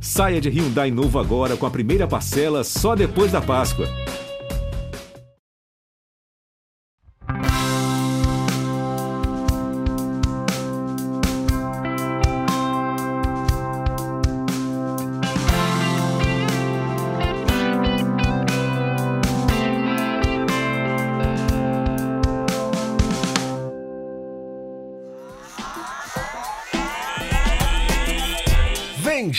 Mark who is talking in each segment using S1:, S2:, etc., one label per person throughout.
S1: Saia de Hyundai novo agora com a primeira parcela só depois da Páscoa.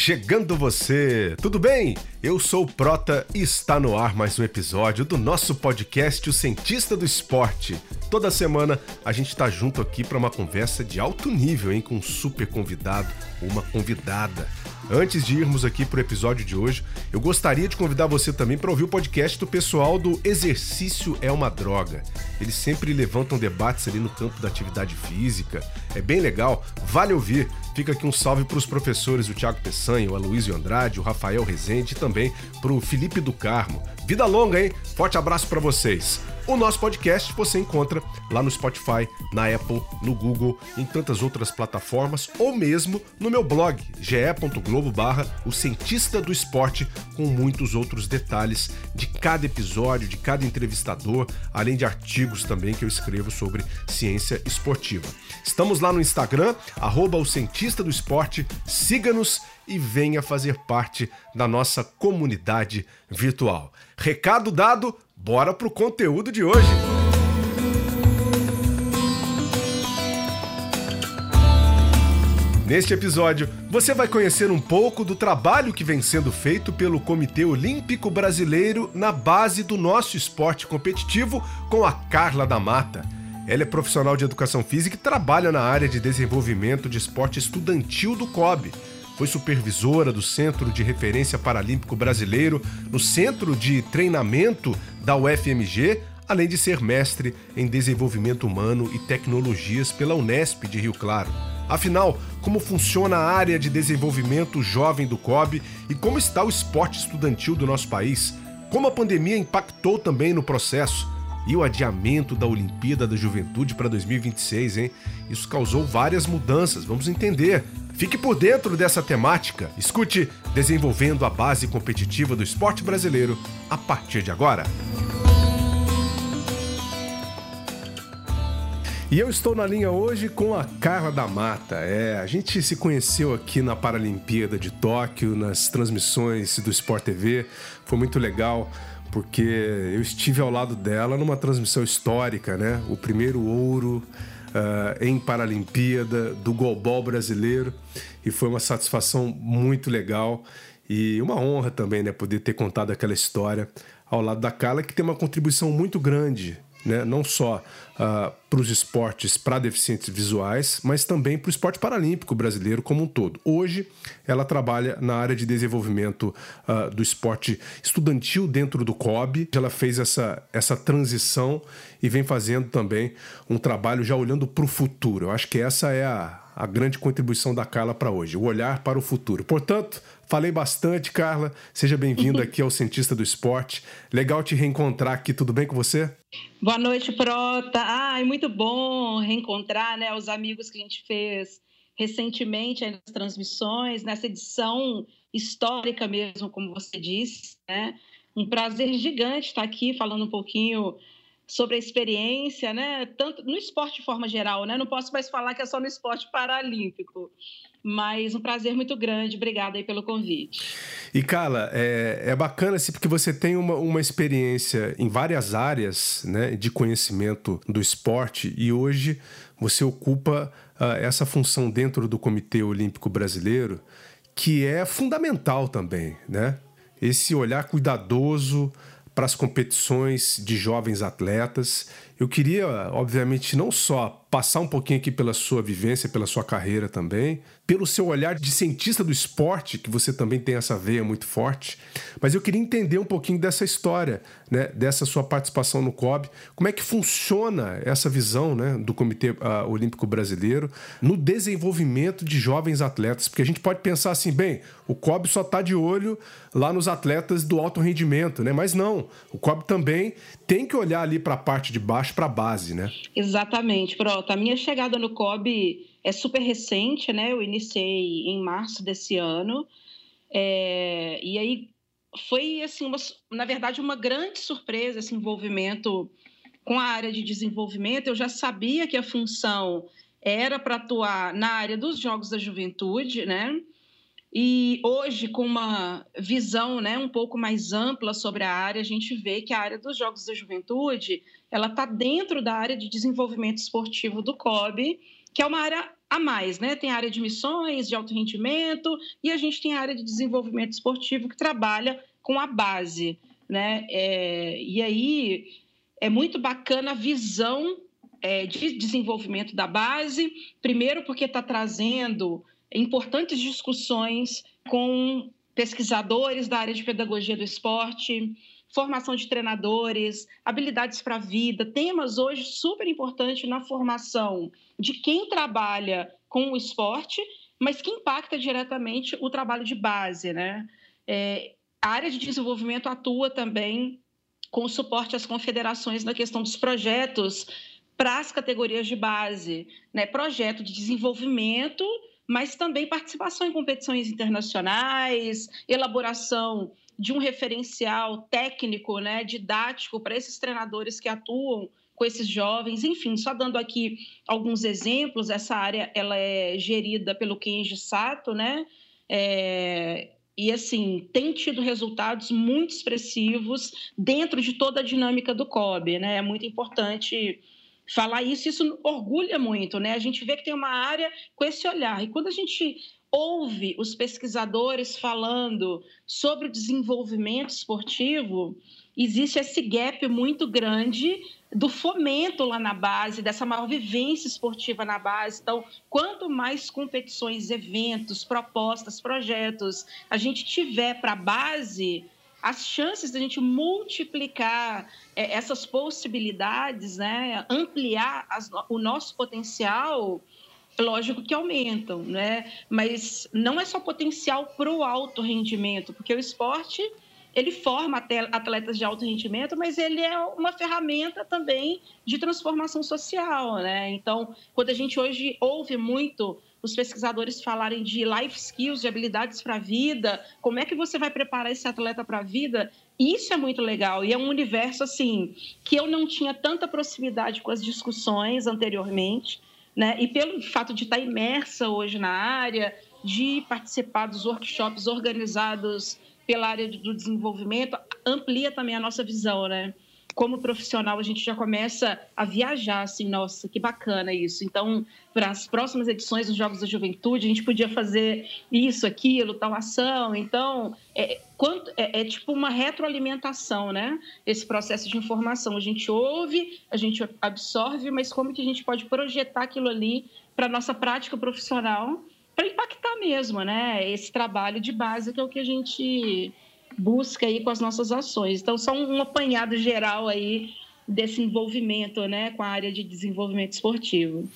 S2: Chegando você! Tudo bem? Eu sou o Prota e está no ar mais um episódio do nosso podcast O Cientista do Esporte. Toda semana a gente está junto aqui para uma conversa de alto nível, hein, com um super convidado ou uma convidada. Antes de irmos aqui para o episódio de hoje, eu gostaria de convidar você também para ouvir o podcast do pessoal do Exercício é uma Droga. Eles sempre levantam debates ali no campo da atividade física. É bem legal, vale ouvir. Fica aqui um salve para os professores, o Thiago Peçanha, o Aloysio Andrade, o Rafael Rezende e também para o Felipe do Carmo. Vida longa, hein? Forte abraço para vocês. O nosso podcast você encontra lá no Spotify, na Apple, no Google, em tantas outras plataformas ou mesmo no meu blog ge.globo barra o cientista do esporte com muitos outros detalhes de cada episódio, de cada entrevistador, além de artigos também que eu escrevo sobre ciência esportiva. Estamos lá no Instagram, arroba o cientista do esporte, siga-nos e venha fazer parte da nossa comunidade virtual. Recado dado, bora pro conteúdo de hoje. Neste episódio, você vai conhecer um pouco do trabalho que vem sendo feito pelo Comitê Olímpico Brasileiro na base do nosso esporte competitivo com a Carla da Mata. Ela é profissional de educação física e trabalha na área de desenvolvimento de esporte estudantil do COB foi supervisora do Centro de Referência Paralímpico Brasileiro, no Centro de Treinamento da UFMG, além de ser mestre em Desenvolvimento Humano e Tecnologias pela Unesp de Rio Claro. Afinal, como funciona a área de desenvolvimento jovem do COB e como está o esporte estudantil do nosso país? Como a pandemia impactou também no processo? E o adiamento da Olimpíada da Juventude para 2026, hein? Isso causou várias mudanças, vamos entender. Fique por dentro dessa temática. Escute Desenvolvendo a Base Competitiva do Esporte Brasileiro a partir de agora. E eu estou na linha hoje com a Carla da Mata. É, a gente se conheceu aqui na Paralimpíada de Tóquio, nas transmissões do Sport TV. Foi muito legal porque eu estive ao lado dela numa transmissão histórica, né? O primeiro ouro uh, em Paralimpíada, do golbol brasileiro, e foi uma satisfação muito legal e uma honra também, né, poder ter contado aquela história ao lado da Carla, que tem uma contribuição muito grande né? não só uh, para os esportes para deficientes visuais, mas também para o esporte paralímpico brasileiro como um todo. Hoje, ela trabalha na área de desenvolvimento uh, do esporte estudantil dentro do COB. Ela fez essa, essa transição e vem fazendo também um trabalho já olhando para o futuro. Eu acho que essa é a, a grande contribuição da Carla para hoje, o olhar para o futuro. Portanto, Falei bastante, Carla. Seja bem-vinda aqui ao Cientista do Esporte. Legal te reencontrar aqui. Tudo bem com você?
S3: Boa noite, Prota. Ai, muito bom reencontrar né, os amigos que a gente fez recentemente nas transmissões, nessa edição histórica mesmo, como você disse. Né? Um prazer gigante estar aqui falando um pouquinho sobre a experiência, né? Tanto no esporte de forma geral, né? Não posso mais falar que é só no esporte paralímpico, mas um prazer muito grande. Obrigada aí pelo convite.
S2: E, Carla, é, é bacana assim, porque você tem uma, uma experiência em várias áreas né, de conhecimento do esporte e hoje você ocupa uh, essa função dentro do Comitê Olímpico Brasileiro, que é fundamental também, né? Esse olhar cuidadoso para as competições de jovens atletas. Eu queria, obviamente, não só passar um pouquinho aqui pela sua vivência, pela sua carreira também, pelo seu olhar de cientista do esporte, que você também tem essa veia muito forte, mas eu queria entender um pouquinho dessa história, né, dessa sua participação no COB, como é que funciona essa visão né, do Comitê uh, Olímpico Brasileiro no desenvolvimento de jovens atletas, porque a gente pode pensar assim, bem, o COB só está de olho lá nos atletas do alto rendimento, né? Mas não, o COB também tem que olhar ali para a parte de baixo, para a base, né?
S3: Exatamente, Prota. A minha chegada no COB é super recente, né? Eu iniciei em março desse ano. É, e aí foi, assim, uma, na verdade, uma grande surpresa esse envolvimento com a área de desenvolvimento. Eu já sabia que a função era para atuar na área dos jogos da juventude, né? E hoje, com uma visão né, um pouco mais ampla sobre a área, a gente vê que a área dos Jogos da Juventude ela está dentro da área de desenvolvimento esportivo do COB, que é uma área a mais, né? Tem a área de missões, de alto rendimento, e a gente tem a área de desenvolvimento esportivo que trabalha com a base, né? É, e aí é muito bacana a visão é, de desenvolvimento da base, primeiro porque está trazendo importantes discussões com pesquisadores da área de pedagogia do esporte, formação de treinadores, habilidades para a vida, temas hoje super importantes na formação de quem trabalha com o esporte, mas que impacta diretamente o trabalho de base, né? É, a área de desenvolvimento atua também com suporte às confederações na questão dos projetos para as categorias de base, né? Projeto de desenvolvimento mas também participação em competições internacionais, elaboração de um referencial técnico, né, didático para esses treinadores que atuam com esses jovens, enfim, só dando aqui alguns exemplos, essa área ela é gerida pelo Kenji Sato, né, é, e assim tem tido resultados muito expressivos dentro de toda a dinâmica do COB, né, é muito importante falar isso, isso orgulha muito, né? A gente vê que tem uma área com esse olhar. E quando a gente ouve os pesquisadores falando sobre o desenvolvimento esportivo, existe esse gap muito grande do fomento lá na base, dessa maior vivência esportiva na base. Então, quanto mais competições, eventos, propostas, projetos a gente tiver para a base, as chances da gente multiplicar é, essas possibilidades, né, ampliar as, o nosso potencial, lógico que aumentam, né? Mas não é só potencial para o alto rendimento, porque o esporte ele forma atletas de alto rendimento, mas ele é uma ferramenta também de transformação social, né? Então, quando a gente hoje ouve muito os pesquisadores falarem de life skills, de habilidades para a vida, como é que você vai preparar esse atleta para a vida? Isso é muito legal e é um universo assim que eu não tinha tanta proximidade com as discussões anteriormente, né? E pelo fato de estar imersa hoje na área, de participar dos workshops organizados pela área do desenvolvimento, amplia também a nossa visão, né? Como profissional, a gente já começa a viajar, assim, nossa, que bacana isso. Então, para as próximas edições dos Jogos da Juventude, a gente podia fazer isso, aquilo, tal ação. Então, é, quanto, é, é tipo uma retroalimentação, né? Esse processo de informação. A gente ouve, a gente absorve, mas como que a gente pode projetar aquilo ali para a nossa prática profissional para impactar mesmo, né? Esse trabalho de base que é o que a gente busca aí com as nossas ações. Então, só um apanhado geral aí desse envolvimento né, com a área de desenvolvimento esportivo.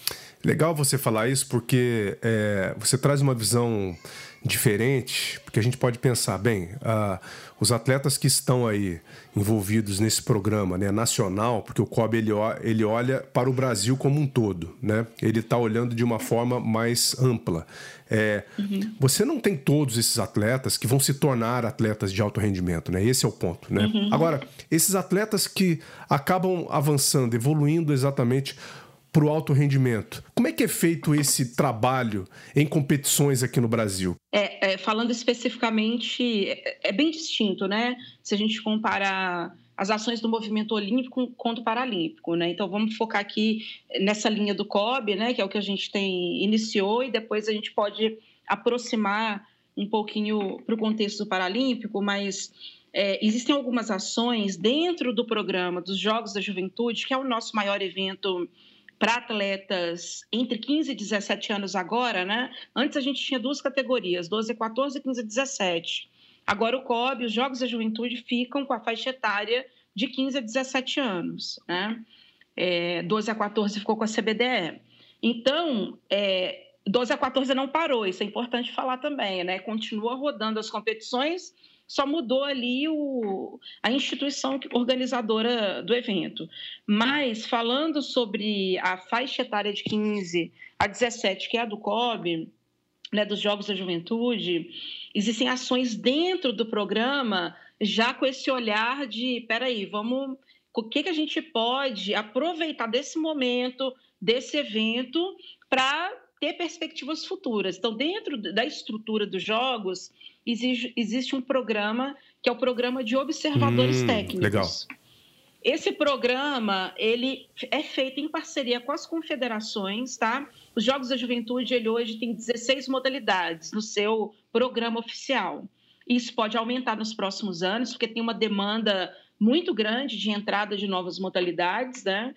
S2: Legal você falar isso porque é, você traz uma visão diferente, porque a gente pode pensar, bem, uh, os atletas que estão aí envolvidos nesse programa né, nacional, porque o COB ele, ele olha para o Brasil como um todo, né? ele está olhando de uma forma mais ampla. É, uhum. Você não tem todos esses atletas que vão se tornar atletas de alto rendimento, né? Esse é o ponto, né? Uhum. Agora, esses atletas que acabam avançando, evoluindo exatamente para o alto rendimento. Como é que é feito esse trabalho em competições aqui no Brasil?
S3: É, é, falando especificamente, é, é, bem distinto, né? Se a gente comparar as ações do movimento olímpico contra o paralímpico, né? Então vamos focar aqui nessa linha do COB, né? Que é o que a gente tem iniciou e depois a gente pode aproximar um pouquinho para o contexto do paralímpico, mas é, existem algumas ações dentro do programa dos Jogos da Juventude, que é o nosso maior evento para atletas entre 15 e 17 anos agora, né? Antes a gente tinha duas categorias, 12 a 14 e 15 a 17. Agora o COB, os Jogos da Juventude, ficam com a faixa etária de 15 a 17 anos, né? É, 12 a 14 ficou com a CBDE. Então, é, 12 a 14 não parou, isso é importante falar também, né? Continua rodando as competições só mudou ali o, a instituição organizadora do evento. Mas, falando sobre a faixa etária de 15 a 17, que é a do COB, né, dos Jogos da Juventude, existem ações dentro do programa já com esse olhar de, peraí, vamos, o que, que a gente pode aproveitar desse momento, desse evento, para ter perspectivas futuras. Então, dentro da estrutura dos jogos, existe, existe um programa que é o programa de observadores hum, técnicos. Legal. Esse programa ele é feito em parceria com as confederações, tá? Os Jogos da Juventude ele hoje tem 16 modalidades no seu programa oficial. Isso pode aumentar nos próximos anos, porque tem uma demanda muito grande de entrada de novas modalidades, né?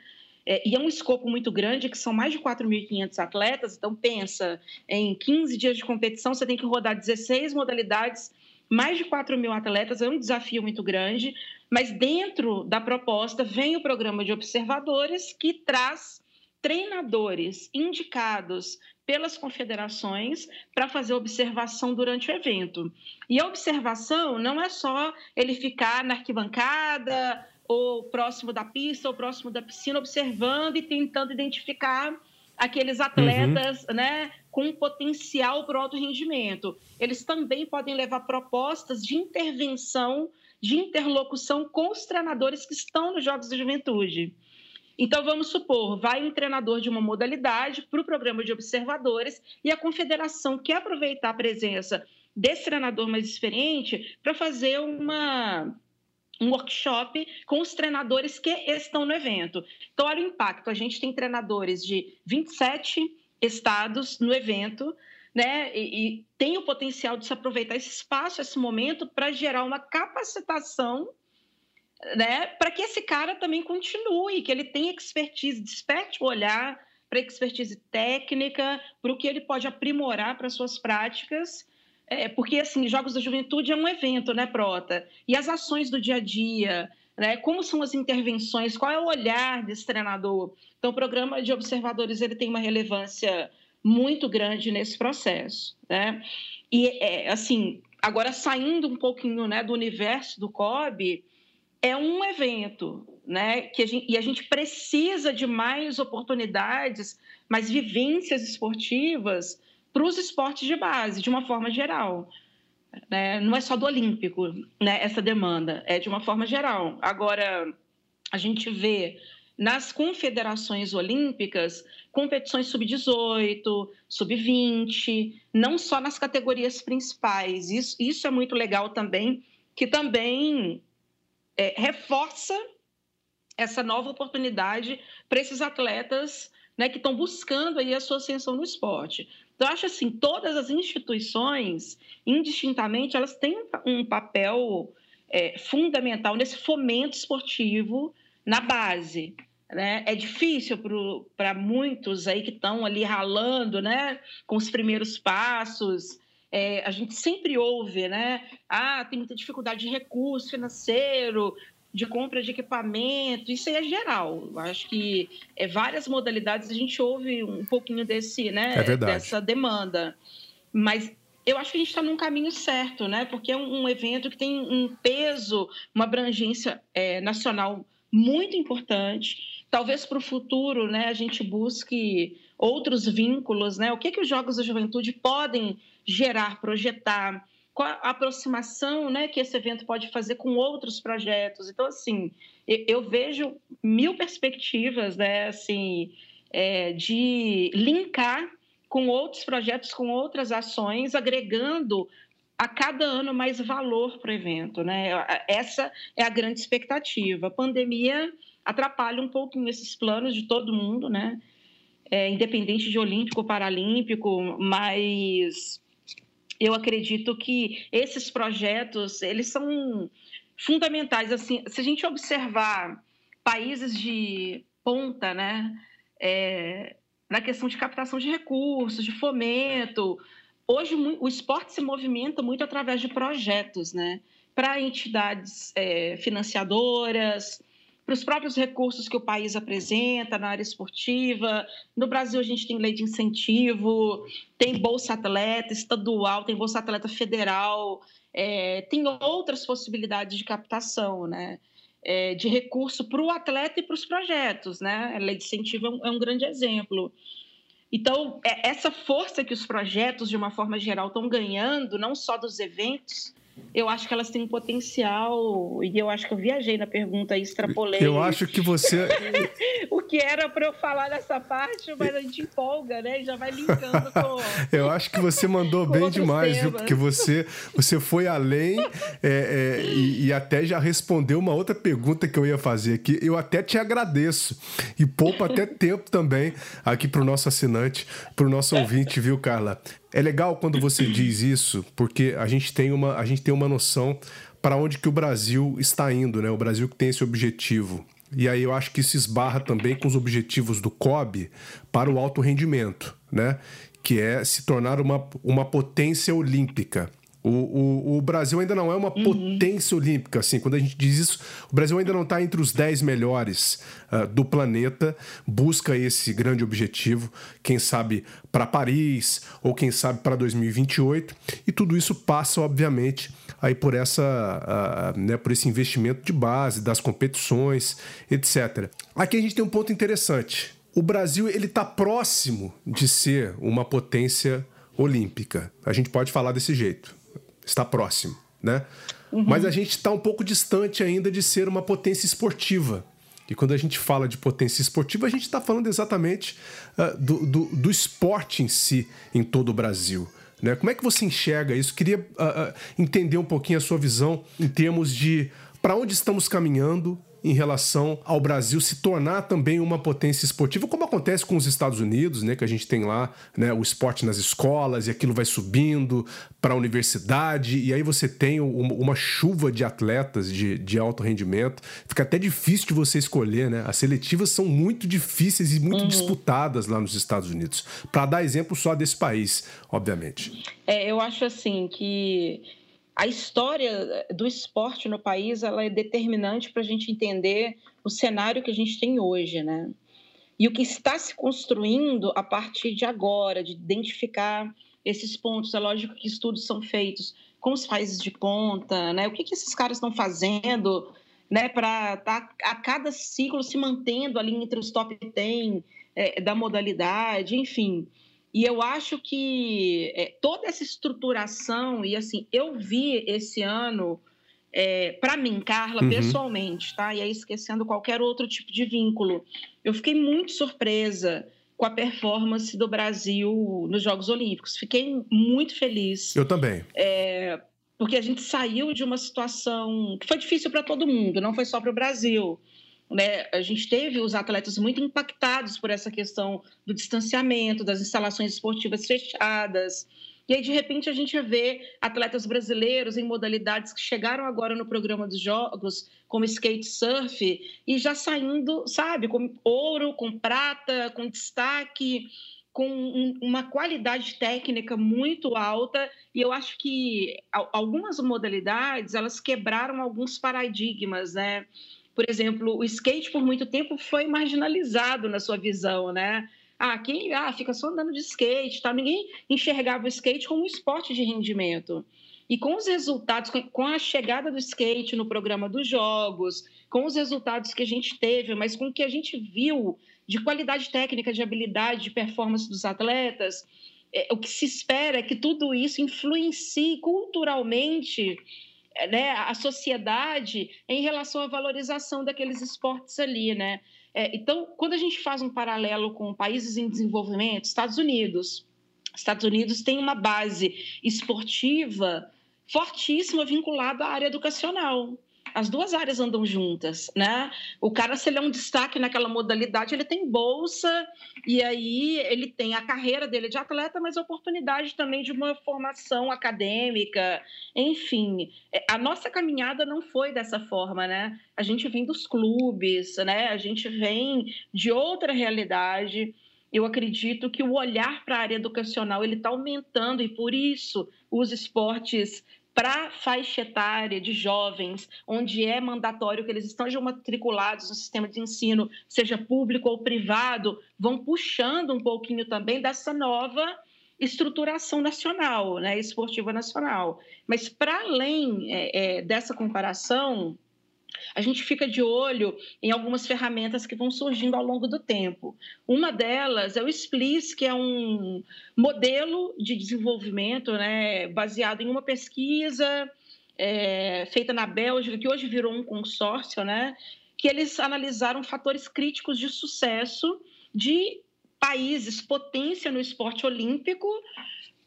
S3: É, e é um escopo muito grande, que são mais de 4.500 atletas. Então, pensa, em 15 dias de competição, você tem que rodar 16 modalidades, mais de 4 mil atletas, é um desafio muito grande. Mas dentro da proposta vem o programa de observadores, que traz treinadores indicados pelas confederações para fazer observação durante o evento. E a observação não é só ele ficar na arquibancada ou próximo da pista ou próximo da piscina observando e tentando identificar aqueles atletas, uhum. né, com potencial para alto rendimento. Eles também podem levar propostas de intervenção, de interlocução com os treinadores que estão nos Jogos da Juventude. Então, vamos supor, vai um treinador de uma modalidade para o programa de observadores e a confederação quer aproveitar a presença desse treinador mais experiente para fazer uma, um workshop com os treinadores que estão no evento. Então, olha o impacto. A gente tem treinadores de 27 estados no evento, né? E, e tem o potencial de se aproveitar esse espaço, esse momento, para gerar uma capacitação né, para que esse cara também continue, que ele tenha expertise, desperte o olhar para expertise técnica, para o que ele pode aprimorar para suas práticas. É, porque, assim, Jogos da Juventude é um evento, né, Prota? E as ações do dia a dia, né? Como são as intervenções? Qual é o olhar desse treinador? Então, o programa de observadores ele tem uma relevância muito grande nesse processo, né? E, é, assim, agora saindo um pouquinho né, do universo do COB, é um evento, né? Que a gente, e a gente precisa de mais oportunidades, mais vivências esportivas para os esportes de base, de uma forma geral. Né? Não é só do Olímpico, né? Essa demanda é de uma forma geral. Agora, a gente vê nas confederações olímpicas competições sub-18, sub-20, não só nas categorias principais. Isso, isso é muito legal também, que também é, reforça essa nova oportunidade para esses atletas né, que estão buscando aí a sua ascensão no esporte. Então, acho assim, todas as instituições, indistintamente, elas têm um papel é, fundamental nesse fomento esportivo na base. Né? É difícil para muitos aí que estão ali ralando né, com os primeiros passos, é, a gente sempre ouve, né? Ah, tem muita dificuldade de recurso financeiro, de compra de equipamento, isso aí é geral. Eu acho que é, várias modalidades a gente ouve um pouquinho desse, né,
S2: é
S3: dessa demanda. Mas eu acho que a gente está num caminho certo, né? Porque é um, um, evento que tem um peso, uma abrangência é, nacional muito importante. Talvez para o futuro, né, a gente busque outros vínculos, né? O que que os Jogos da Juventude podem gerar, projetar, qual a aproximação né, que esse evento pode fazer com outros projetos. Então, assim, eu, vejo mil perspectivas né, assim, é, de linkar com outros projetos, com outras ações, agregando a cada ano mais valor para o evento. Né? Essa é a grande expectativa. A pandemia atrapalha um pouquinho esses planos de todo mundo, né? É, independente de olímpico paralímpico, mas eu acredito que esses projetos eles são fundamentais. Assim, se a gente observar países de ponta, né, é, na questão de captação de recursos, de fomento, hoje o esporte se movimenta muito através de projetos, né, para entidades é, financiadoras, para os próprios recursos que o país apresenta na área esportiva. No Brasil, a gente tem lei de incentivo, tem Bolsa Atleta estadual, tem Bolsa Atleta federal, é, tem outras possibilidades de captação, né? É, de recurso para o atleta e para os projetos, né? A lei de incentivo é um, é um grande exemplo. Então, é essa força que os projetos, de uma forma geral, estão ganhando, não só dos eventos, eu acho que elas têm um potencial, e eu acho que eu viajei na pergunta extrapolei.
S2: Eu acho que você.
S3: o que era para eu falar nessa parte, mas a gente empolga, né? E já vai linkando com.
S2: eu acho que você mandou bem demais, viu? Porque você, você foi além é, é, e, e, até já respondeu uma outra pergunta que eu ia fazer aqui. Eu até te agradeço e poupa até tempo também aqui para o nosso assinante, para o nosso ouvinte, viu, Carla? É legal quando você diz isso, porque a gente tem uma, a gente tem uma noção para onde que o Brasil está indo, né? O Brasil que tem esse objetivo. E aí eu acho que isso esbarra também com os objetivos do COB para o alto rendimento, né? Que é se tornar uma, uma potência olímpica. O, o, o, Brasil ainda não é uma uhum. potência olímpica, assim. Quando a gente diz isso, o Brasil ainda não está entre os 10 melhores uh, do planeta, busca esse grande objetivo, quem sabe para Paris ou quem sabe para 2028. E tudo isso passa, obviamente, aí por essa, uh, né, por esse investimento de base das competições, etc. Aqui a gente tem um ponto interessante. O Brasil ele está próximo de ser uma potência olímpica. A gente pode falar desse jeito está próximo, né? Uhum. Mas a gente está um pouco distante ainda de ser uma potência esportiva. E quando a gente fala de potência esportiva, a gente está falando exatamente uh, do, do, do, esporte em si, em todo o Brasil. Né? Como é que você enxerga isso? Queria uh, uh, entender um pouquinho a sua visão em termos de para onde estamos caminhando em relação ao Brasil se tornar também uma potência esportiva, como acontece com os Estados Unidos, né, que a gente tem lá né, o esporte nas escolas e aquilo vai subindo para a universidade, e aí você tem uma chuva de atletas de, de alto rendimento. Fica até difícil de você escolher, né? As seletivas são muito difíceis e muito uhum. disputadas lá nos Estados Unidos. Para dar exemplo só desse país, obviamente.
S3: É, eu acho assim que a história do esporte no país ela é determinante para a gente entender o cenário que a gente tem hoje, né? E o que está se construindo a partir de agora, de identificar esses pontos. É lógico que estudos são feitos com os países de ponta, né? O que, que esses caras estão fazendo, né? Para tá a cada ciclo se mantendo ali entre os top 10 é, da modalidade, enfim. E eu acho que é, toda essa estruturação, e assim, eu vi esse ano, é, para mim, Carla, uhum. pessoalmente, tá? E aí esquecendo qualquer outro tipo de vínculo, eu fiquei muito surpresa com a performance do Brasil nos Jogos Olímpicos. Fiquei muito feliz.
S2: Eu também.
S3: É, porque a gente saiu de uma situação que foi difícil para todo mundo, não foi só para o Brasil. Né, a gente teve os atletas muito impactados por essa questão do distanciamento, das instalações esportivas fechadas. E aí, de repente, a gente vê atletas brasileiros em modalidades que chegaram agora no programa dos Jogos, como skate surf, e já saindo, sabe, com ouro, com prata, com destaque, com um, uma qualidade técnica muito alta. E eu acho que algumas modalidades, elas quebraram alguns paradigmas, né? Por exemplo, o skate por muito tempo foi marginalizado na sua visão, né? Ah, quem ah, fica só andando de skate, tá? Ninguém enxergava o skate como um esporte de rendimento. E com os resultados, com a chegada do skate no programa dos jogos, com os resultados que a gente teve, mas com o que a gente viu de qualidade técnica, de habilidade, de performance dos atletas, é, o que se espera é que tudo isso influencie culturalmente né, a sociedade em relação à valorização daqueles esportes ali, né? É, então, quando a gente faz um paralelo com países em desenvolvimento, Estados Unidos, Estados Unidos tem uma base esportiva fortíssima vinculada à área educacional as duas áreas andam juntas, né? O cara, se ele é um destaque naquela modalidade, ele tem bolsa, e aí ele tem a carreira dele de atleta, mas a oportunidade também de uma formação acadêmica, enfim. É, a nossa caminhada não foi dessa forma, né? A gente vem dos clubes, né? A gente vem de outra realidade. Eu acredito que o olhar para a área educacional ele está aumentando e por isso os esportes para faixa etária de jovens, onde é mandatório que eles estejam matriculados no sistema de ensino, seja público ou privado, vão puxando um pouquinho também dessa nova estruturação nacional, né, esportiva nacional. Mas, para além é, é, dessa comparação, a gente fica de olho em algumas ferramentas que vão surgindo ao longo do tempo. Uma delas é o SPLIS, que é um modelo de desenvolvimento né, baseado em uma pesquisa é, feita na Bélgica, que hoje virou um consórcio, né, que eles analisaram fatores críticos de sucesso de países potência no esporte olímpico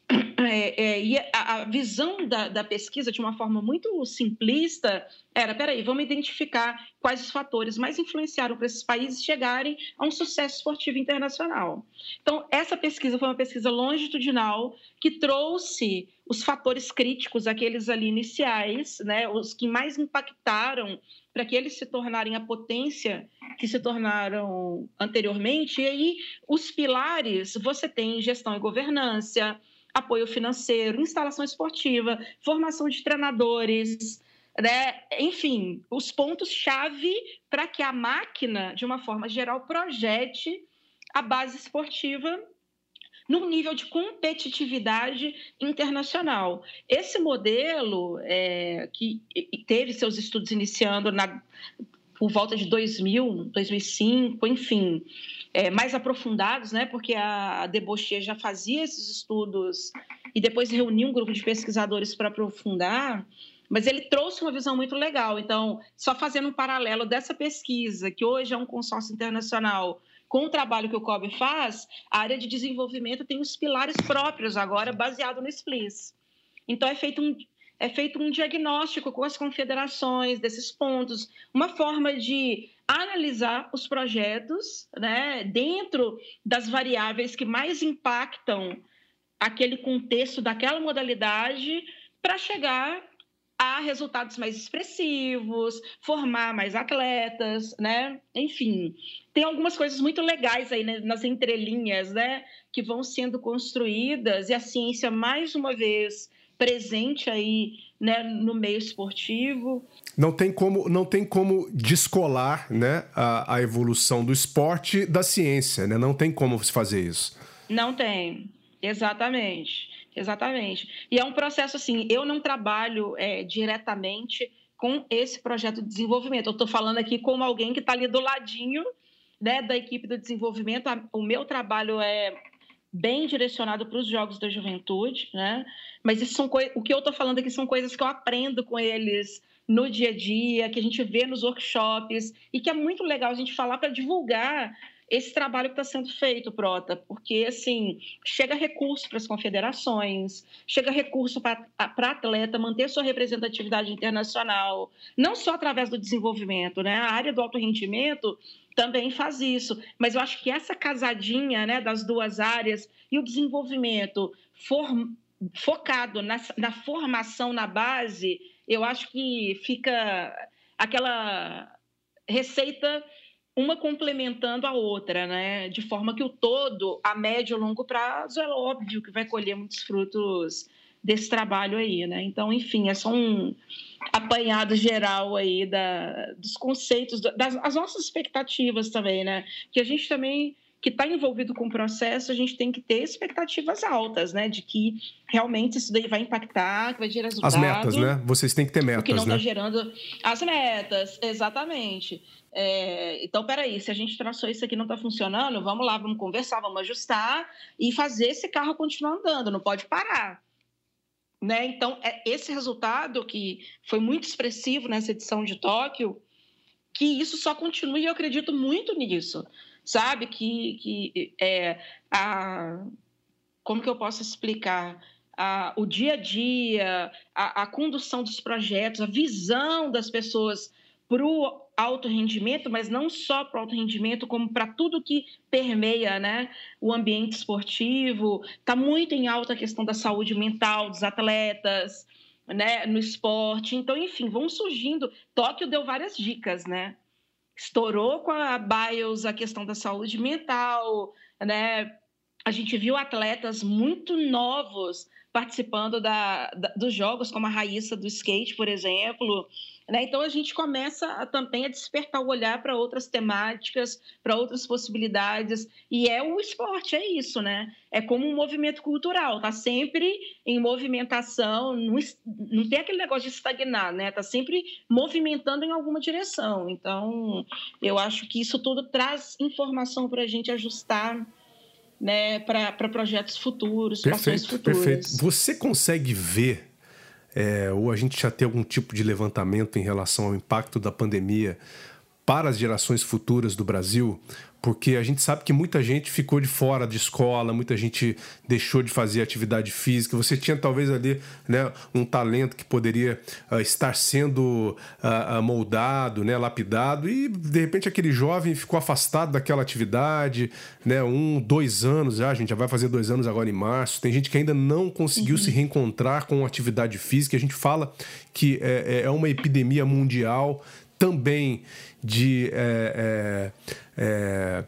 S3: é, é, e a, a visão da, da, pesquisa, de uma forma muito simplista, era: peraí, vamos identificar quais os fatores mais influenciaram para esses países chegarem a um sucesso esportivo internacional. Então, essa pesquisa foi uma pesquisa longitudinal que trouxe os fatores críticos, aqueles ali iniciais, né, os que mais impactaram para que eles se tornarem a potência que se tornaram anteriormente. E aí, os pilares, você tem gestão e governança apoio financeiro, instalação esportiva, formação de treinadores, né? enfim, os pontos-chave para que a máquina, de uma forma geral, projete a base esportiva num nível de competitividade internacional. Esse modelo, é, que teve seus estudos iniciando na, por volta de 2000, 2005, enfim, é, mais aprofundados, né? Porque a Debochier já fazia esses estudos e depois reuniu um grupo de pesquisadores para aprofundar. Mas ele trouxe uma visão muito legal. Então, só fazendo um paralelo dessa pesquisa, que hoje é um consórcio internacional, com o trabalho que o COB faz, a área de desenvolvimento tem os pilares próprios agora, baseado no SPLIS. Então, é feito um, é feito um diagnóstico com as confederações desses pontos, uma forma de analisar os projetos né, dentro das variáveis que mais impactam aquele contexto daquela modalidade para chegar a resultados mais expressivos, formar mais atletas, né? Enfim, tem algumas coisas muito legais aí né, nas entrelinhas, né? Que vão sendo construídas e a ciência mais uma vez presente aí né, no meio esportivo.
S2: Não tem como, não tem como descolar né, a, a evolução do esporte da ciência, né? Não tem como se fazer isso.
S3: Não tem, exatamente. Exatamente. E é um processo assim, eu não trabalho é, diretamente com esse projeto de desenvolvimento. Eu estou falando aqui como alguém que está ali do ladinho né, da equipe do desenvolvimento. O meu trabalho é bem direcionado para os jogos da juventude, né? Mas isso são o que eu estou falando aqui são coisas que eu aprendo com eles no dia a dia, que a gente vê nos workshops e que é muito legal a gente falar para divulgar esse trabalho que está sendo feito, Prota, porque assim chega recurso para as confederações, chega recurso para atleta manter sua representatividade internacional, não só através do desenvolvimento, né? A área do alto rendimento também faz isso. Mas eu acho que essa casadinha né, das duas áreas e o desenvolvimento focado na, na formação na base, eu acho que fica aquela receita uma complementando a outra, né? De forma que o todo, a médio e longo prazo, é óbvio que vai colher muitos frutos desse trabalho aí, né? Então, enfim, é só um apanhado geral aí da, dos conceitos, das as nossas expectativas também, né? Que a gente também que está envolvido com o processo, a gente tem que ter expectativas altas, né? De que realmente isso daí vai impactar, que vai gerar resultado.
S2: As metas, né? Vocês têm que ter metas,
S3: que não
S2: está né?
S3: gerando as metas, exatamente. É, então, peraí, se a gente traçou isso aqui não está funcionando, vamos lá, vamos conversar, vamos ajustar e fazer esse carro continuar andando, não pode parar. Né? Então, é esse resultado que foi muito expressivo nessa edição de Tóquio, que isso só continue, eu acredito muito nisso, sabe? Que, que é, a, como que eu posso explicar? A, o dia a dia, a, a condução dos projetos, a visão das pessoas para o alto rendimento, mas não só para o alto rendimento, como para tudo que permeia né, o ambiente esportivo. Está muito em alta a questão da saúde mental dos atletas, né, no esporte. Então, enfim, vão surgindo. Tóquio deu várias dicas, né? Estourou com a BIOS a questão da saúde mental, né? a gente viu atletas muito novos participando da, da, dos jogos, como a Raíssa do skate, por exemplo. Né? Então a gente começa a, também a despertar o olhar para outras temáticas, para outras possibilidades. E é o esporte, é isso, né? É como um movimento cultural, está sempre em movimentação, não, não tem aquele negócio de estagnar, né? Está sempre movimentando em alguma direção. Então, eu acho que isso tudo traz informação para a gente ajustar né, para projetos futuros,
S2: perfeito,
S3: futuras.
S2: Perfeito. Você consegue ver, é, ou a gente já tem algum tipo de levantamento em relação ao impacto da pandemia para as gerações futuras do Brasil? porque a gente sabe que muita gente ficou de fora de escola, muita gente deixou de fazer atividade física. Você tinha talvez ali né, um talento que poderia uh, estar sendo uh, moldado, né, lapidado, e de repente aquele jovem ficou afastado daquela atividade, né, um, dois anos já, a gente já vai fazer dois anos agora em março. Tem gente que ainda não conseguiu uhum. se reencontrar com atividade física. A gente fala que é, é, é uma epidemia mundial também de. É, é,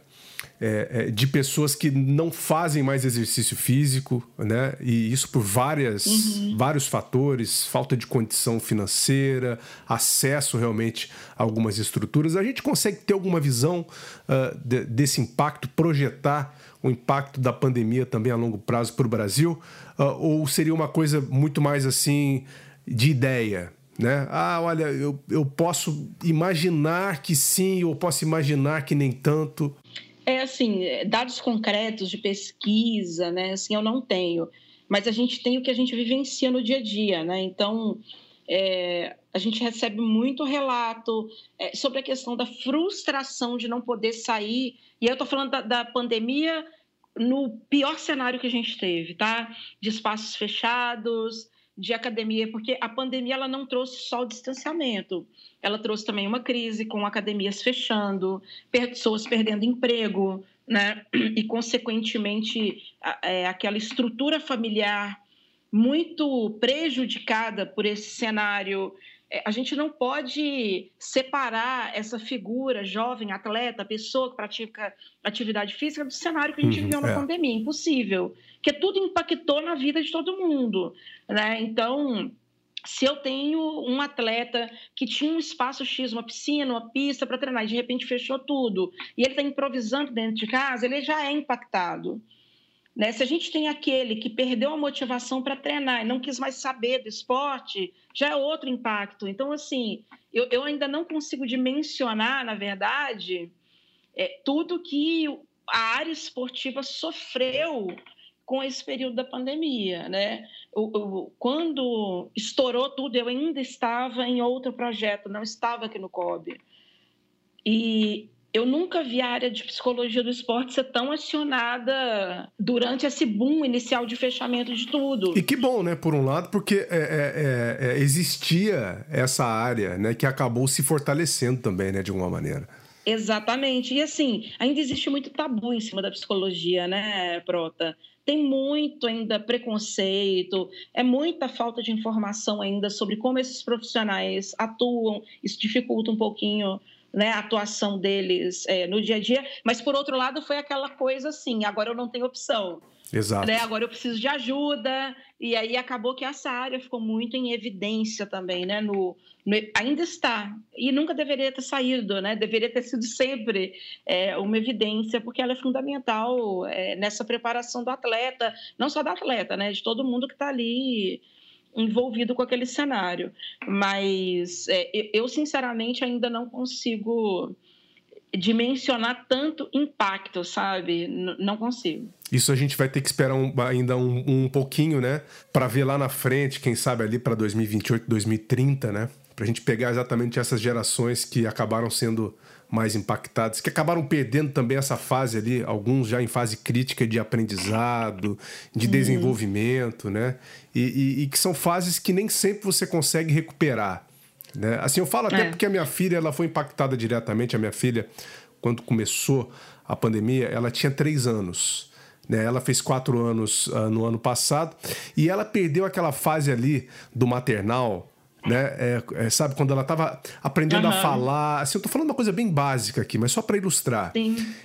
S2: é, é, de pessoas que não fazem mais exercício físico, né? E isso por várias, uhum. vários fatores, falta de condição financeira, acesso realmente a algumas estruturas. A gente consegue ter alguma visão uh, de, desse impacto, projetar o impacto da pandemia também a longo prazo para o Brasil? Uh, ou seria uma coisa muito mais assim de ideia? Né? Ah, olha, eu, eu posso imaginar que sim, ou posso imaginar que nem tanto.
S3: É assim, dados concretos de pesquisa, né? Assim, eu não tenho, mas a gente tem o que a gente vivencia no dia a dia, né? Então, é, a gente recebe muito relato é, sobre a questão da frustração de não poder sair. E eu estou falando da, da pandemia no pior cenário que a gente teve, tá? De espaços fechados, de academia, porque a pandemia ela não trouxe só o distanciamento, ela trouxe também uma crise com academias fechando, pessoas perdendo emprego, né? E consequentemente é, aquela estrutura familiar muito prejudicada por esse cenário a gente não pode separar essa figura jovem, atleta, pessoa que pratica atividade física do cenário que a gente uhum, viveu na é. pandemia. Impossível. Porque tudo impactou na vida de todo mundo. Né? Então, se eu tenho um atleta que tinha um espaço X, uma piscina, uma pista para treinar, e de repente fechou tudo, e ele está improvisando dentro de casa, ele já é impactado. Né? Se a gente tem aquele que perdeu a motivação para treinar e não quis mais saber do esporte, já é outro impacto. Então, assim, eu, eu ainda não consigo dimensionar, na verdade, é, tudo que a área esportiva sofreu com esse período da pandemia, né? O, o, quando estourou tudo, eu ainda estava em outro projeto, não estava aqui no COB. E eu nunca vi a área de psicologia do esporte ser tão acionada durante esse boom inicial de fechamento de tudo.
S2: E que bom, né? Por um lado, porque é, é, é, é, existia essa área, né? Que acabou se fortalecendo também, né? De alguma maneira.
S3: Exatamente. E assim, ainda existe muito tabu em cima da psicologia, né, Prota? Tem muito ainda preconceito, é muita falta de informação ainda sobre como esses profissionais atuam. Isso dificulta um pouquinho né, a atuação deles é, no dia a dia, mas por outro lado foi aquela coisa assim, agora eu não tenho opção.
S2: Exato.
S3: Né? Agora eu preciso de ajuda, e aí acabou que essa área ficou muito em evidência também, né? No, no ainda está, e nunca deveria ter saído, né? Deveria ter sido sempre é, uma evidência, porque ela é fundamental é, nessa preparação do atleta, não só do atleta, né? De todo mundo que está ali envolvido com aquele cenário. Mas é, eu, sinceramente, ainda não consigo dimensionar tanto impacto, sabe? N não consigo.
S2: Isso a gente vai ter que esperar um, ainda um, um pouquinho, né? Para ver lá na frente, quem sabe ali para 2028, 2030, né? Para a gente pegar exatamente essas gerações que acabaram sendo mais impactados, que acabaram perdendo também essa fase ali, alguns já em fase crítica de aprendizado, de uhum. desenvolvimento, né? E, e, e, que são fases que nem sempre você consegue recuperar. Né? Assim, eu falo até é. porque a minha filha ela foi impactada diretamente. A minha filha, quando começou a pandemia, ela tinha três anos. Né? Ela fez quatro anos uh, no ano passado e ela perdeu aquela fase ali do maternal né? É, é, sabe, quando ela estava aprendendo uhum. a falar. Assim, eu tô falando uma coisa bem básica aqui, mas só para ilustrar.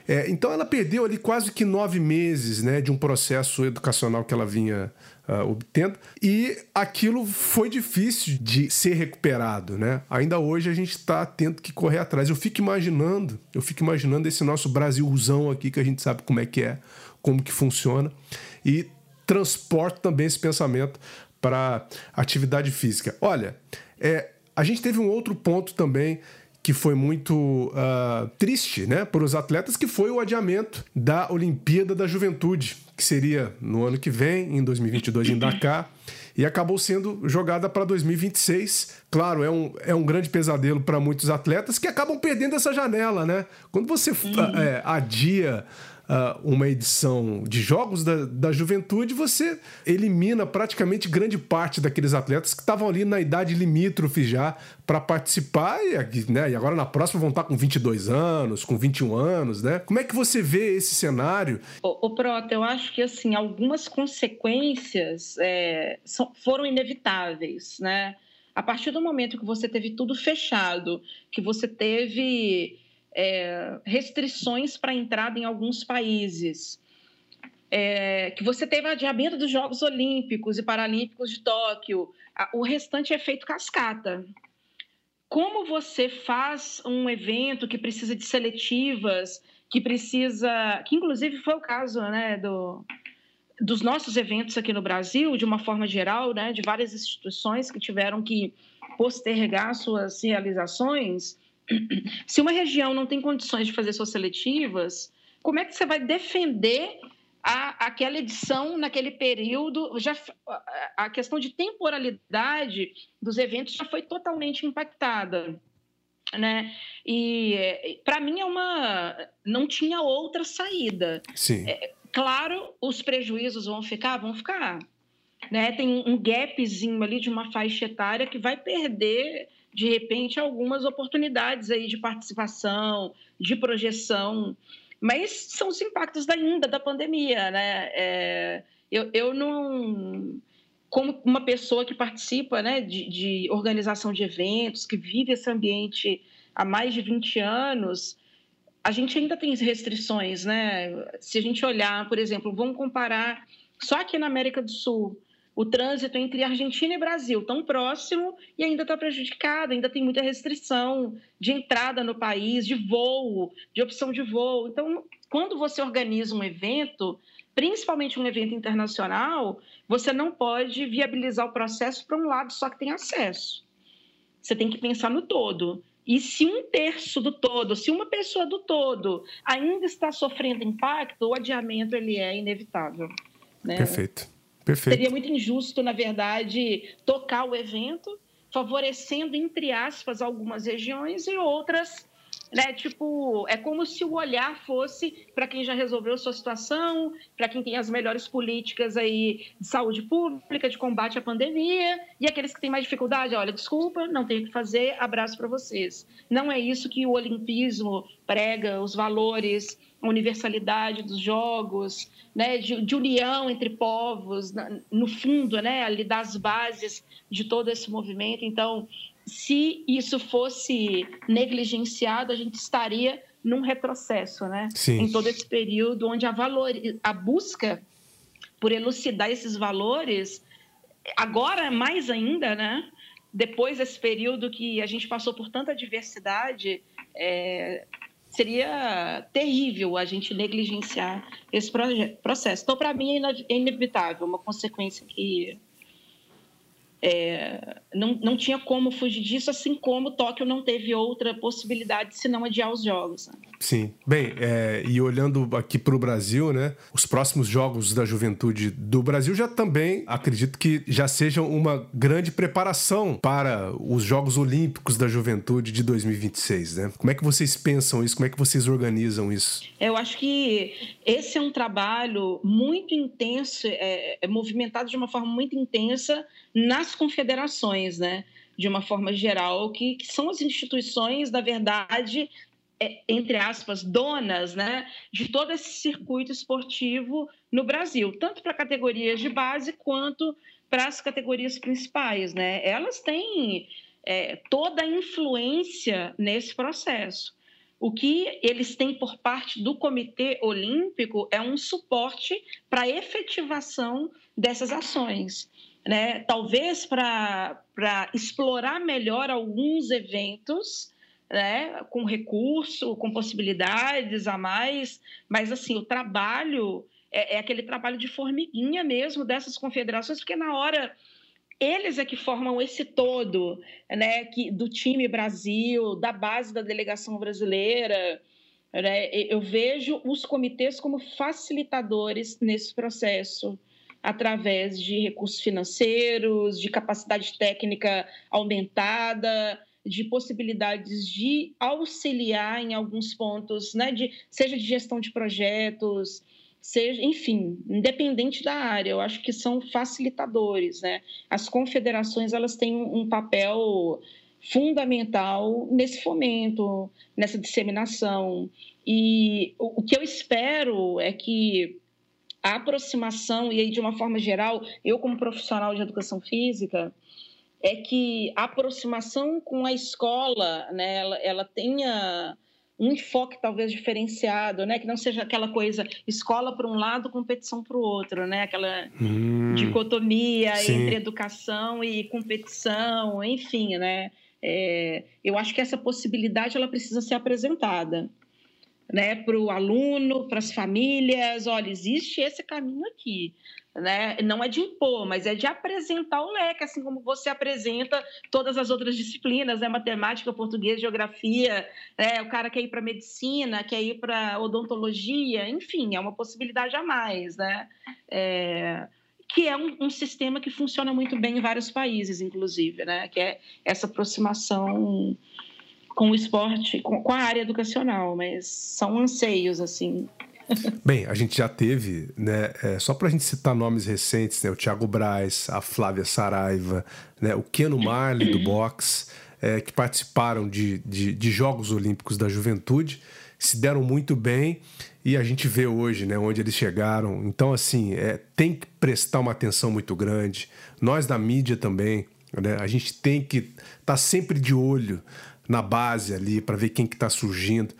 S2: É, então ela perdeu ali quase que nove meses né, de um processo educacional que ela vinha uh, obtendo. E aquilo foi difícil de ser recuperado, né? Ainda hoje a gente está tendo que correr atrás. Eu fico imaginando, eu fico imaginando esse nosso Brasilzão aqui, que a gente sabe como é que é, como que funciona. E transporto também esse pensamento para atividade física. Olha, é, a gente teve um outro ponto também que foi muito uh, triste né, para os atletas, que foi o adiamento da Olimpíada da Juventude, que seria no ano que vem, em 2022, em Dakar, e acabou sendo jogada para 2026. Claro, é um, é um grande pesadelo para muitos atletas que acabam perdendo essa janela, né? Quando você é, adia uh, uma edição de jogos da, da juventude, você elimina praticamente grande parte daqueles atletas que estavam ali na idade limítrofe já para participar e, né, e agora na próxima vão estar com 22 anos, com 21 anos, né? Como é que você vê esse cenário?
S3: O, o Prota, eu acho que assim algumas consequências é, são, foram inevitáveis, né? A partir do momento que você teve tudo fechado, que você teve é, restrições para entrada em alguns países, é, que você teve adiamento dos Jogos Olímpicos e Paralímpicos de Tóquio, o restante é feito cascata. Como você faz um evento que precisa de seletivas, que precisa, que inclusive foi o caso, né, do, dos nossos eventos aqui no Brasil, de uma forma geral, né, de várias instituições que tiveram que postergar suas realizações, se uma região não tem condições de fazer suas seletivas, como é que você vai defender a, aquela edição naquele período? Já, a questão de temporalidade dos eventos já foi totalmente impactada. Né? E para mim é uma não tinha outra saída.
S2: Sim. É,
S3: claro, os prejuízos vão ficar, vão ficar. Né? Tem um gapzinho ali de uma faixa etária que vai perder de repente, algumas oportunidades aí de participação, de projeção, mas são os impactos ainda da pandemia, né? É, eu, eu não como uma pessoa que participa né, de, de, organização de eventos, que vive esse ambiente há mais de 20 anos, a gente ainda tem restrições, né? Se a gente olhar, por exemplo, vamos comparar só aqui na América do Sul, o trânsito entre Argentina e Brasil tão próximo e ainda está prejudicado, ainda tem muita restrição de entrada no país, de voo, de opção de voo. Então, quando você organiza um evento, principalmente um evento internacional, você não pode viabilizar o processo para um lado só que tem acesso. Você tem que pensar no todo. E se um terço do todo, se uma pessoa do todo ainda está sofrendo impacto, o adiamento ele é inevitável. Né?
S2: Perfeito. Perfeito.
S3: Seria muito injusto, na verdade, tocar o evento, favorecendo, entre aspas, algumas regiões e outras né? Tipo, é como se o olhar fosse para quem já resolveu sua situação, para quem tem as melhores políticas aí de saúde pública, de combate à pandemia, e aqueles que têm mais dificuldade, olha, desculpa, não tenho o que fazer, abraço para vocês. Não é isso que o olimpismo prega, os valores, a universalidade dos jogos, né, de, de união entre povos, no fundo, né, ali das bases de todo esse movimento. Então, se isso fosse negligenciado, a gente estaria num retrocesso, né?
S2: Sim.
S3: Em todo esse período onde a, valor, a busca por elucidar esses valores, agora mais ainda, né? Depois desse período que a gente passou por tanta diversidade, é, seria terrível a gente negligenciar esse processo. Então, para mim, é inevitável, uma consequência que é, não, não tinha como fugir disso, assim como Tóquio não teve outra possibilidade senão adiar os jogos. Né?
S2: Sim. Bem, é, e olhando aqui para o Brasil, né? Os próximos Jogos da Juventude do Brasil já também acredito que já sejam uma grande preparação para os Jogos Olímpicos da Juventude de 2026, né? Como é que vocês pensam isso? Como é que vocês organizam isso?
S3: Eu acho que esse é um trabalho muito intenso, é, é movimentado de uma forma muito intensa nas confederações, né? De uma forma geral, que, que são as instituições, na verdade, é, entre aspas, donas né, de todo esse circuito esportivo no Brasil, tanto para categorias de base quanto para as categorias principais, né? Elas têm é, toda a influência nesse processo. O que eles têm por parte do Comitê Olímpico é um suporte para a efetivação dessas ações. Né? Talvez para explorar melhor alguns eventos, né? com recurso, com possibilidades a mais, mas assim, o trabalho é, é aquele trabalho de formiguinha mesmo dessas confederações, porque na hora eles é que formam esse todo, né, que, do time Brasil, da base da delegação brasileira. Né? Eu vejo os comitês como facilitadores nesse processo, através de recursos financeiros, de capacidade técnica aumentada, de possibilidades de auxiliar em alguns pontos, né, de, seja de gestão de projetos, seja, enfim, independente da área, eu acho que são facilitadores, né? As confederações elas têm um papel fundamental nesse fomento, nessa disseminação. E o que eu espero é que a aproximação, e aí de uma forma geral, eu como profissional de educação física, é que a aproximação com a escola, né, ela, ela tenha um enfoque talvez diferenciado, né? Que não seja aquela coisa escola para um lado, competição para o outro, né? Aquela hum, dicotomia sim. entre educação e competição, enfim, né? É, eu acho que essa possibilidade ela precisa ser apresentada, né? Para o aluno, para as famílias, olha, existe esse caminho aqui né? Não é de impor, mas é de apresentar o leque, assim como você apresenta todas as outras disciplinas, né? Matemática, português, geografia, né? o cara quer ir para medicina, quer ir para odontologia, enfim, é uma possibilidade a mais, né? É... que é um, um, sistema que funciona muito bem em vários países, inclusive, né? Que é essa aproximação com o esporte, com, com a área educacional, mas são anseios, assim,
S2: Bem, a gente já teve, né, é, só para a gente citar nomes recentes, né, o Thiago Braz, a Flávia Saraiva, né, o Keno Marley do boxe, é, que participaram de, de, de, Jogos Olímpicos da Juventude, se deram muito bem e a gente vê hoje né, onde eles chegaram. Então, assim, é, tem que prestar uma atenção muito grande. Nós da mídia também, né, a gente tem que estar tá sempre de olho na base ali para ver quem que está surgindo.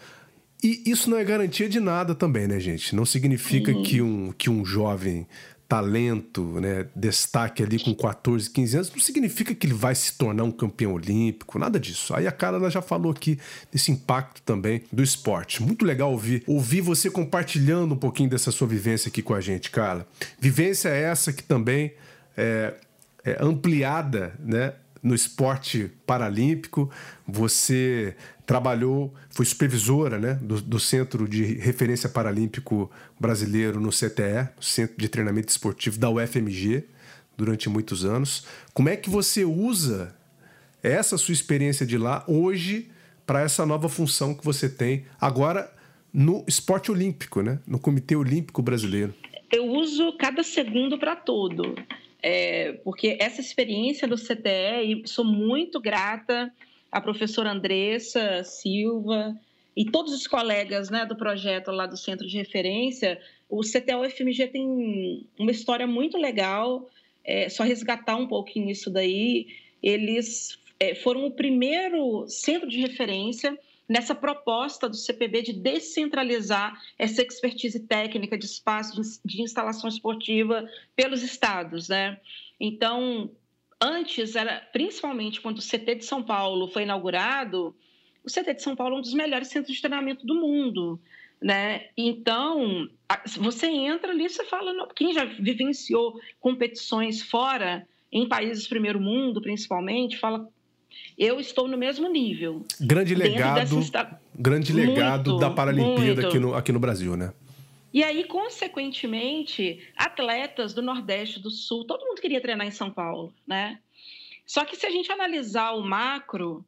S2: E isso não é garantia de nada também, né, gente? Não significa uhum. que, um, que um jovem talento, né, destaque ali com 14, 15 anos, não significa que ele vai se tornar um campeão olímpico, nada disso. Aí a Carla já falou aqui desse impacto também do esporte. Muito legal ouvir, ouvir você compartilhando um pouquinho dessa sua vivência aqui com a gente, Carla. Vivência essa que também é, é ampliada, né, no esporte paralímpico. Você trabalhou, foi supervisora né, do, do, Centro de Referência Paralímpico Brasileiro no CTE, Centro de Treinamento Esportivo da UFMG, durante muitos anos. Como é que você usa essa sua experiência de lá hoje para essa nova função que você tem agora no esporte olímpico, né, no Comitê Olímpico Brasileiro?
S3: Eu uso cada segundo para tudo. É, porque essa experiência do CTE, e sou muito grata a professora Andressa Silva e todos os colegas né, do projeto lá do Centro de Referência, o CTO-FMG tem uma história muito legal, é, só resgatar um pouquinho isso daí. Eles é, foram o primeiro centro de referência nessa proposta do CPB de descentralizar essa expertise técnica de espaço de, instalação esportiva pelos estados, né? Então, Antes, era principalmente quando o CT de São Paulo foi inaugurado, o CT de São Paulo é um dos melhores centros de treinamento do mundo. Né? Então, você entra ali, você fala, quem já vivenciou competições fora, em países primeiro mundo, principalmente, fala, eu estou no mesmo nível.
S2: Grande legado, dessa... grande legado muito, da Paralimpíada aqui no, aqui no Brasil, né?
S3: E aí, consequentemente, atletas do Nordeste, do Sul, todo mundo queria treinar em São Paulo, né? Só que se a gente analisar o macro,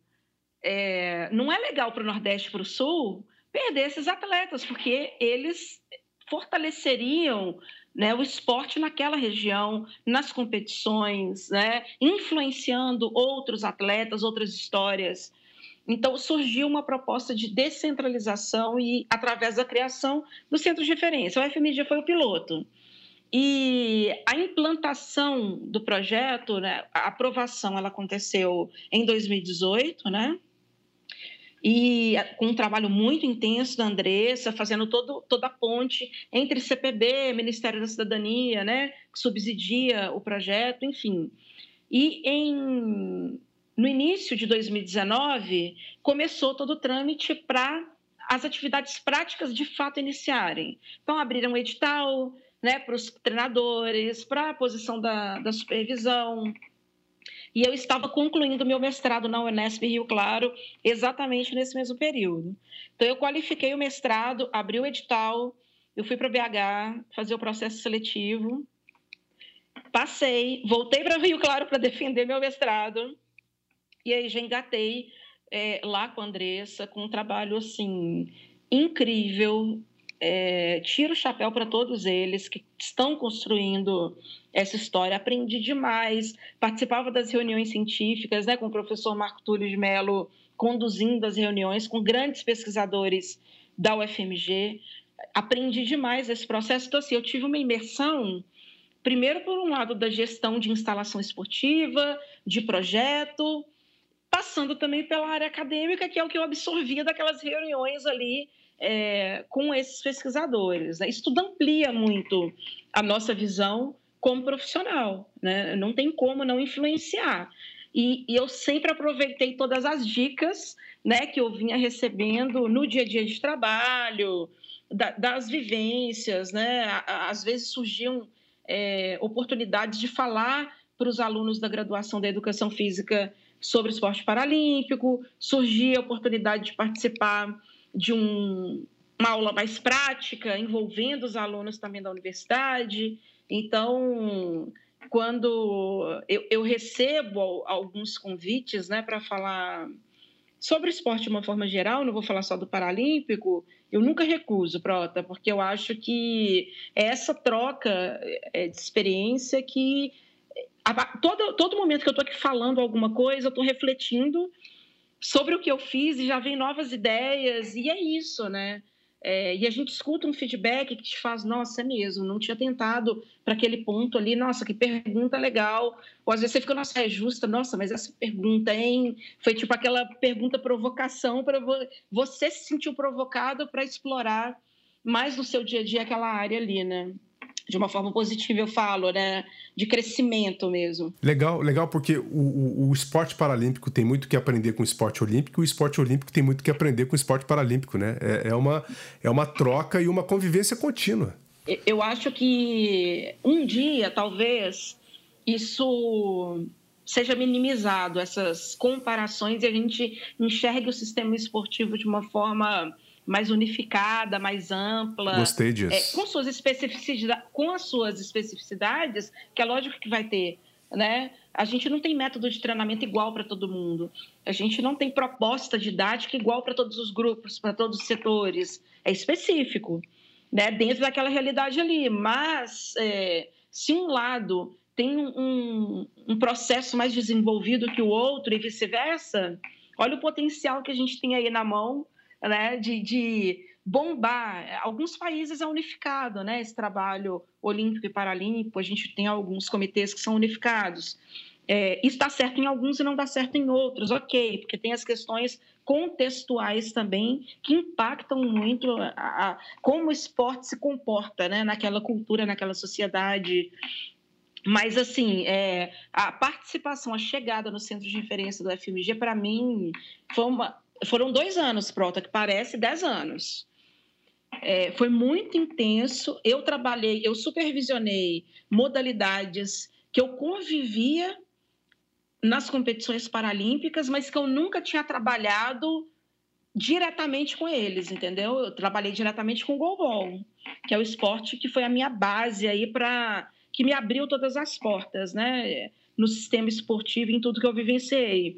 S3: é, não é legal para o Nordeste e para o Sul perder esses atletas, porque eles fortaleceriam né, o esporte naquela região, nas competições, né, influenciando outros atletas, outras histórias. Então, surgiu uma proposta de descentralização e através da criação do centro de referência. O FMG foi o piloto. E a implantação do projeto, né, a aprovação, ela aconteceu em 2018, né? E com um trabalho muito intenso da Andressa, fazendo todo, toda a ponte entre CPB, Ministério da Cidadania, né, que subsidia o projeto, enfim. E em, no início de 2019, começou todo o trâmite para as atividades práticas de fato iniciarem. Então, abriram um edital né, para os treinadores, para a posição da, da supervisão. E eu estava concluindo meu mestrado na Unesp Rio Claro exatamente nesse mesmo período. Então, eu qualifiquei o mestrado, abri o edital, eu fui para BH fazer o processo seletivo, passei, voltei para Rio Claro para defender meu mestrado, e aí já engatei é, lá com a Andressa, com um trabalho assim incrível. É, tiro o chapéu para todos eles que estão construindo essa história. Aprendi demais, participava das reuniões científicas né, com o professor Marco Túlio de Mello, conduzindo as reuniões com grandes pesquisadores da UFMG. Aprendi demais esse processo. Então, assim, eu tive uma imersão, primeiro, por um lado, da gestão de instalação esportiva, de projeto, passando também pela área acadêmica, que é o que eu absorvia daquelas reuniões ali é, com esses pesquisadores. Né? Isso tudo amplia muito a nossa visão como profissional, né? não tem como não influenciar. E, e, eu sempre aproveitei todas as dicas né, que eu vinha recebendo no dia a dia de trabalho, da, das vivências, né? Às vezes surgiam é, oportunidades de falar para os alunos da graduação da educação física sobre esporte paralímpico, surgia a oportunidade de participar de um, uma aula mais prática, envolvendo os alunos também da universidade. Então, quando eu, eu recebo alguns convites né, para falar sobre esporte de uma forma geral, não vou falar só do Paralímpico, eu nunca recuso, Prota, porque eu acho que é essa troca é, de experiência que todo, todo momento que eu estou aqui falando alguma coisa, eu estou refletindo sobre o que eu fiz e já vem novas ideias, e é isso, né? É, e a gente escuta um feedback que te faz, nossa, é mesmo, não tinha tentado para aquele ponto ali, nossa, que pergunta legal. Ou às vezes você fica, nossa, é justa, nossa, mas essa pergunta, hein? Foi tipo aquela pergunta provocação para você se sentiu provocado para explorar mais no seu dia a dia aquela área ali, né? De uma forma positiva, eu falo, né? De crescimento mesmo.
S2: Legal, legal, porque o, o, o, esporte paralímpico tem muito que aprender com o esporte olímpico, e o esporte olímpico tem muito que aprender com o esporte paralímpico, né? É, é uma, é uma troca e uma convivência contínua.
S3: Eu acho que um dia, talvez, isso seja minimizado, essas comparações, e a gente enxergue o sistema esportivo de uma forma mais unificada, mais ampla.
S2: Gostei disso.
S3: É, com, suas especificidades, com as suas especificidades, que é lógico que vai ter. Né? A gente não tem método de treinamento igual para todo mundo. A gente não tem proposta didática igual para todos os grupos, para todos os setores. É específico, né? dentro daquela realidade ali. Mas, é, se um lado tem um, um processo mais desenvolvido que o outro e vice-versa, olha o potencial que a gente tem aí na mão né, de, de bombar. Alguns países é unificado, né, esse trabalho olímpico e paralímpico. A gente tem alguns comitês que são unificados. É, isso dá certo em alguns e não dá certo em outros, ok, porque tem as questões contextuais também que impactam muito a, a, como o esporte se comporta né, naquela cultura, naquela sociedade. Mas, assim, é, a participação, a chegada no centro de referência do FMG, para mim, foi uma, foram dois anos, Prota, que parece dez anos. É, foi muito intenso. Eu trabalhei, eu supervisionei modalidades que eu convivia nas competições paralímpicas, mas que eu nunca tinha trabalhado diretamente com eles, entendeu? Eu trabalhei diretamente com o goalball, que é o esporte que foi a minha base aí para que me abriu todas as portas, né? No sistema esportivo, em tudo que eu vivenciei.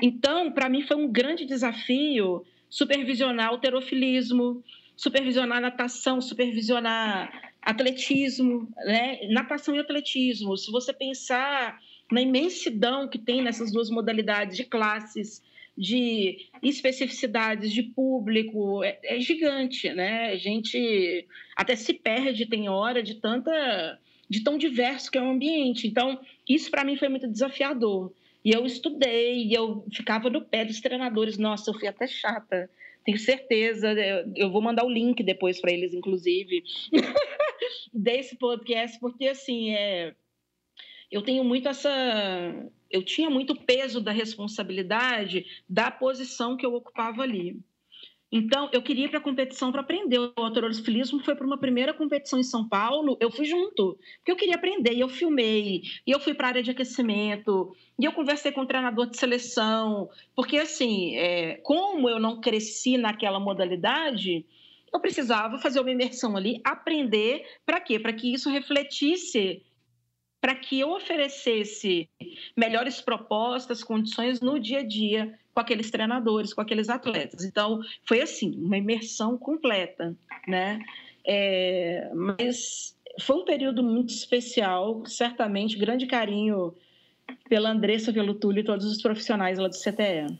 S3: Então, para mim foi um grande desafio supervisionar o terofilismo, supervisionar natação, supervisionar atletismo, né? Natação e atletismo. Se você pensar na imensidão que tem nessas duas modalidades de classes, de especificidades de público, é, é gigante, né? A gente até se perde, tem hora, de tanta de tão diverso que é o ambiente. Então, isso para mim foi muito desafiador. E eu estudei, e eu ficava no pé dos treinadores. Nossa, eu fui até chata, tenho certeza. Eu vou mandar o link depois para eles, inclusive, desse podcast, porque assim, é, eu tenho muito essa. Eu tinha muito peso da responsabilidade da posição que eu ocupava ali. Então, eu queria ir para a competição para aprender. O autorofilismo foi para uma primeira competição em São Paulo, eu fui junto, porque eu queria aprender, e eu filmei, e eu fui para a área de aquecimento, e eu conversei com o treinador de seleção, porque, assim, é, como eu não cresci naquela modalidade, eu precisava fazer uma imersão ali, aprender, para quê? Para que isso refletisse para que eu oferecesse melhores propostas, condições no dia a dia com aqueles treinadores, com aqueles atletas. Então, foi assim, uma imersão completa, né? É, mas foi um período muito especial, certamente, grande carinho pela Andressa, pelo Túlio e todos os profissionais lá do CTE.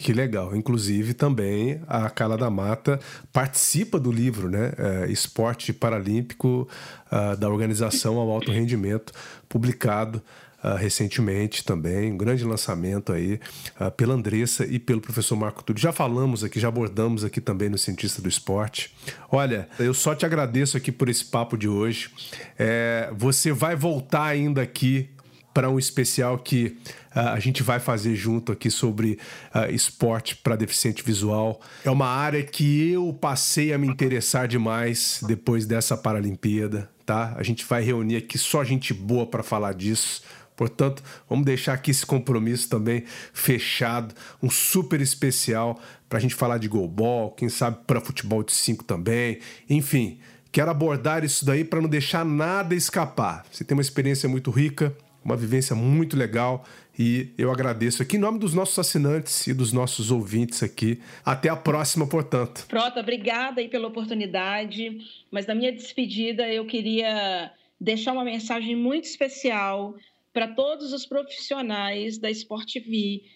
S2: Que legal. Inclusive, também a Cala da Mata participa do livro, né? É, Esporte Paralímpico uh, da Organização ao Alto Rendimento, publicado Uh, recentemente também, um grande lançamento aí uh, pela Andressa e pelo professor Marco Túlio. Já falamos aqui, já abordamos aqui também no Cientista do Esporte. Olha, eu só te agradeço aqui por esse papo de hoje. É, você vai voltar ainda aqui para um especial que uh, a gente vai fazer junto aqui sobre uh, esporte para deficiente visual. É uma área que eu passei a me interessar demais depois dessa Paralimpíada, tá? A gente vai reunir aqui só gente boa para falar disso. Portanto, vamos deixar aqui esse compromisso também fechado, um super especial para a gente falar de goalball, quem sabe para futebol de 5 também. Enfim, quero abordar isso daí para não deixar nada escapar. Você tem uma experiência muito rica, uma vivência muito legal e eu agradeço aqui em nome dos nossos assinantes e dos nossos ouvintes aqui. Até a próxima, portanto.
S3: Frota, obrigada aí pela oportunidade, mas na minha despedida eu queria deixar uma mensagem muito especial para todos os profissionais da Sport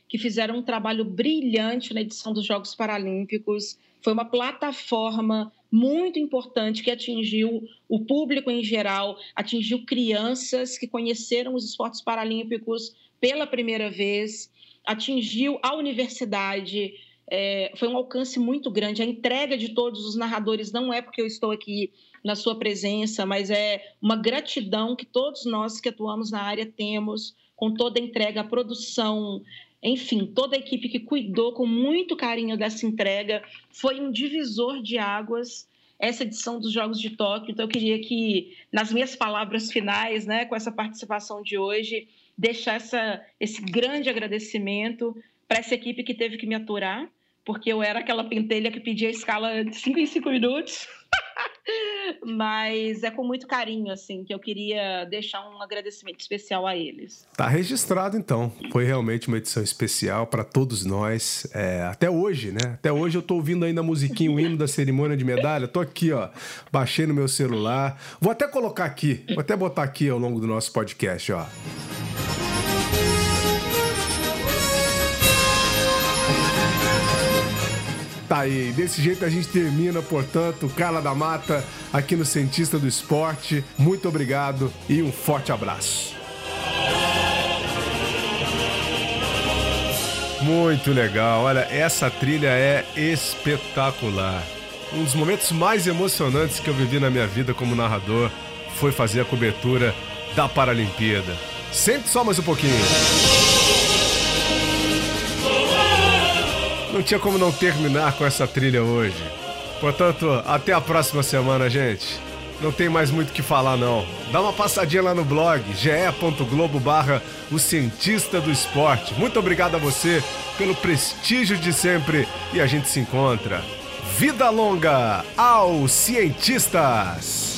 S3: que fizeram um trabalho brilhante na edição dos Jogos Paralímpicos. Foi uma plataforma muito importante que atingiu o público em geral, atingiu crianças que conheceram os esportes paralímpicos pela primeira vez, atingiu a universidade. É, foi um alcance muito grande. A entrega de todos os narradores não é porque eu estou aqui na sua presença, mas é uma gratidão que todos nós que atuamos na área temos com toda a entrega, a produção, enfim, toda a equipe que cuidou com muito carinho dessa entrega foi um divisor de águas essa edição dos Jogos de Tóquio. Então, eu queria que, nas minhas palavras finais, né, com essa participação de hoje, deixar essa, esse grande agradecimento para essa equipe que teve que me aturar, porque eu era aquela pentelha que pedia a escala de 5 em 5 minutos. Mas é com muito carinho, assim, que eu queria deixar um agradecimento especial a eles.
S2: Tá registrado, então. Foi realmente uma edição especial para todos nós. É, até hoje, né? Até hoje eu tô ouvindo ainda a musiquinha, o hino da cerimônia de medalha. Tô aqui, ó. Baixei no meu celular. Vou até colocar aqui, vou até botar aqui ao longo do nosso podcast, ó. Tá aí, desse jeito a gente termina, portanto, Carla da Mata aqui no Cientista do Esporte. Muito obrigado e um forte abraço. Muito legal, olha, essa trilha é espetacular. Um dos momentos mais emocionantes que eu vivi na minha vida como narrador foi fazer a cobertura da Paralimpíada. Sente só mais um pouquinho. Não tinha como não terminar com essa trilha hoje. Portanto, até a próxima semana, gente. Não tem mais muito o que falar, não. Dá uma passadinha lá no blog, ge.globo barra o cientista do esporte. Muito obrigado a você pelo prestígio de sempre e a gente se encontra. Vida longa aos cientistas!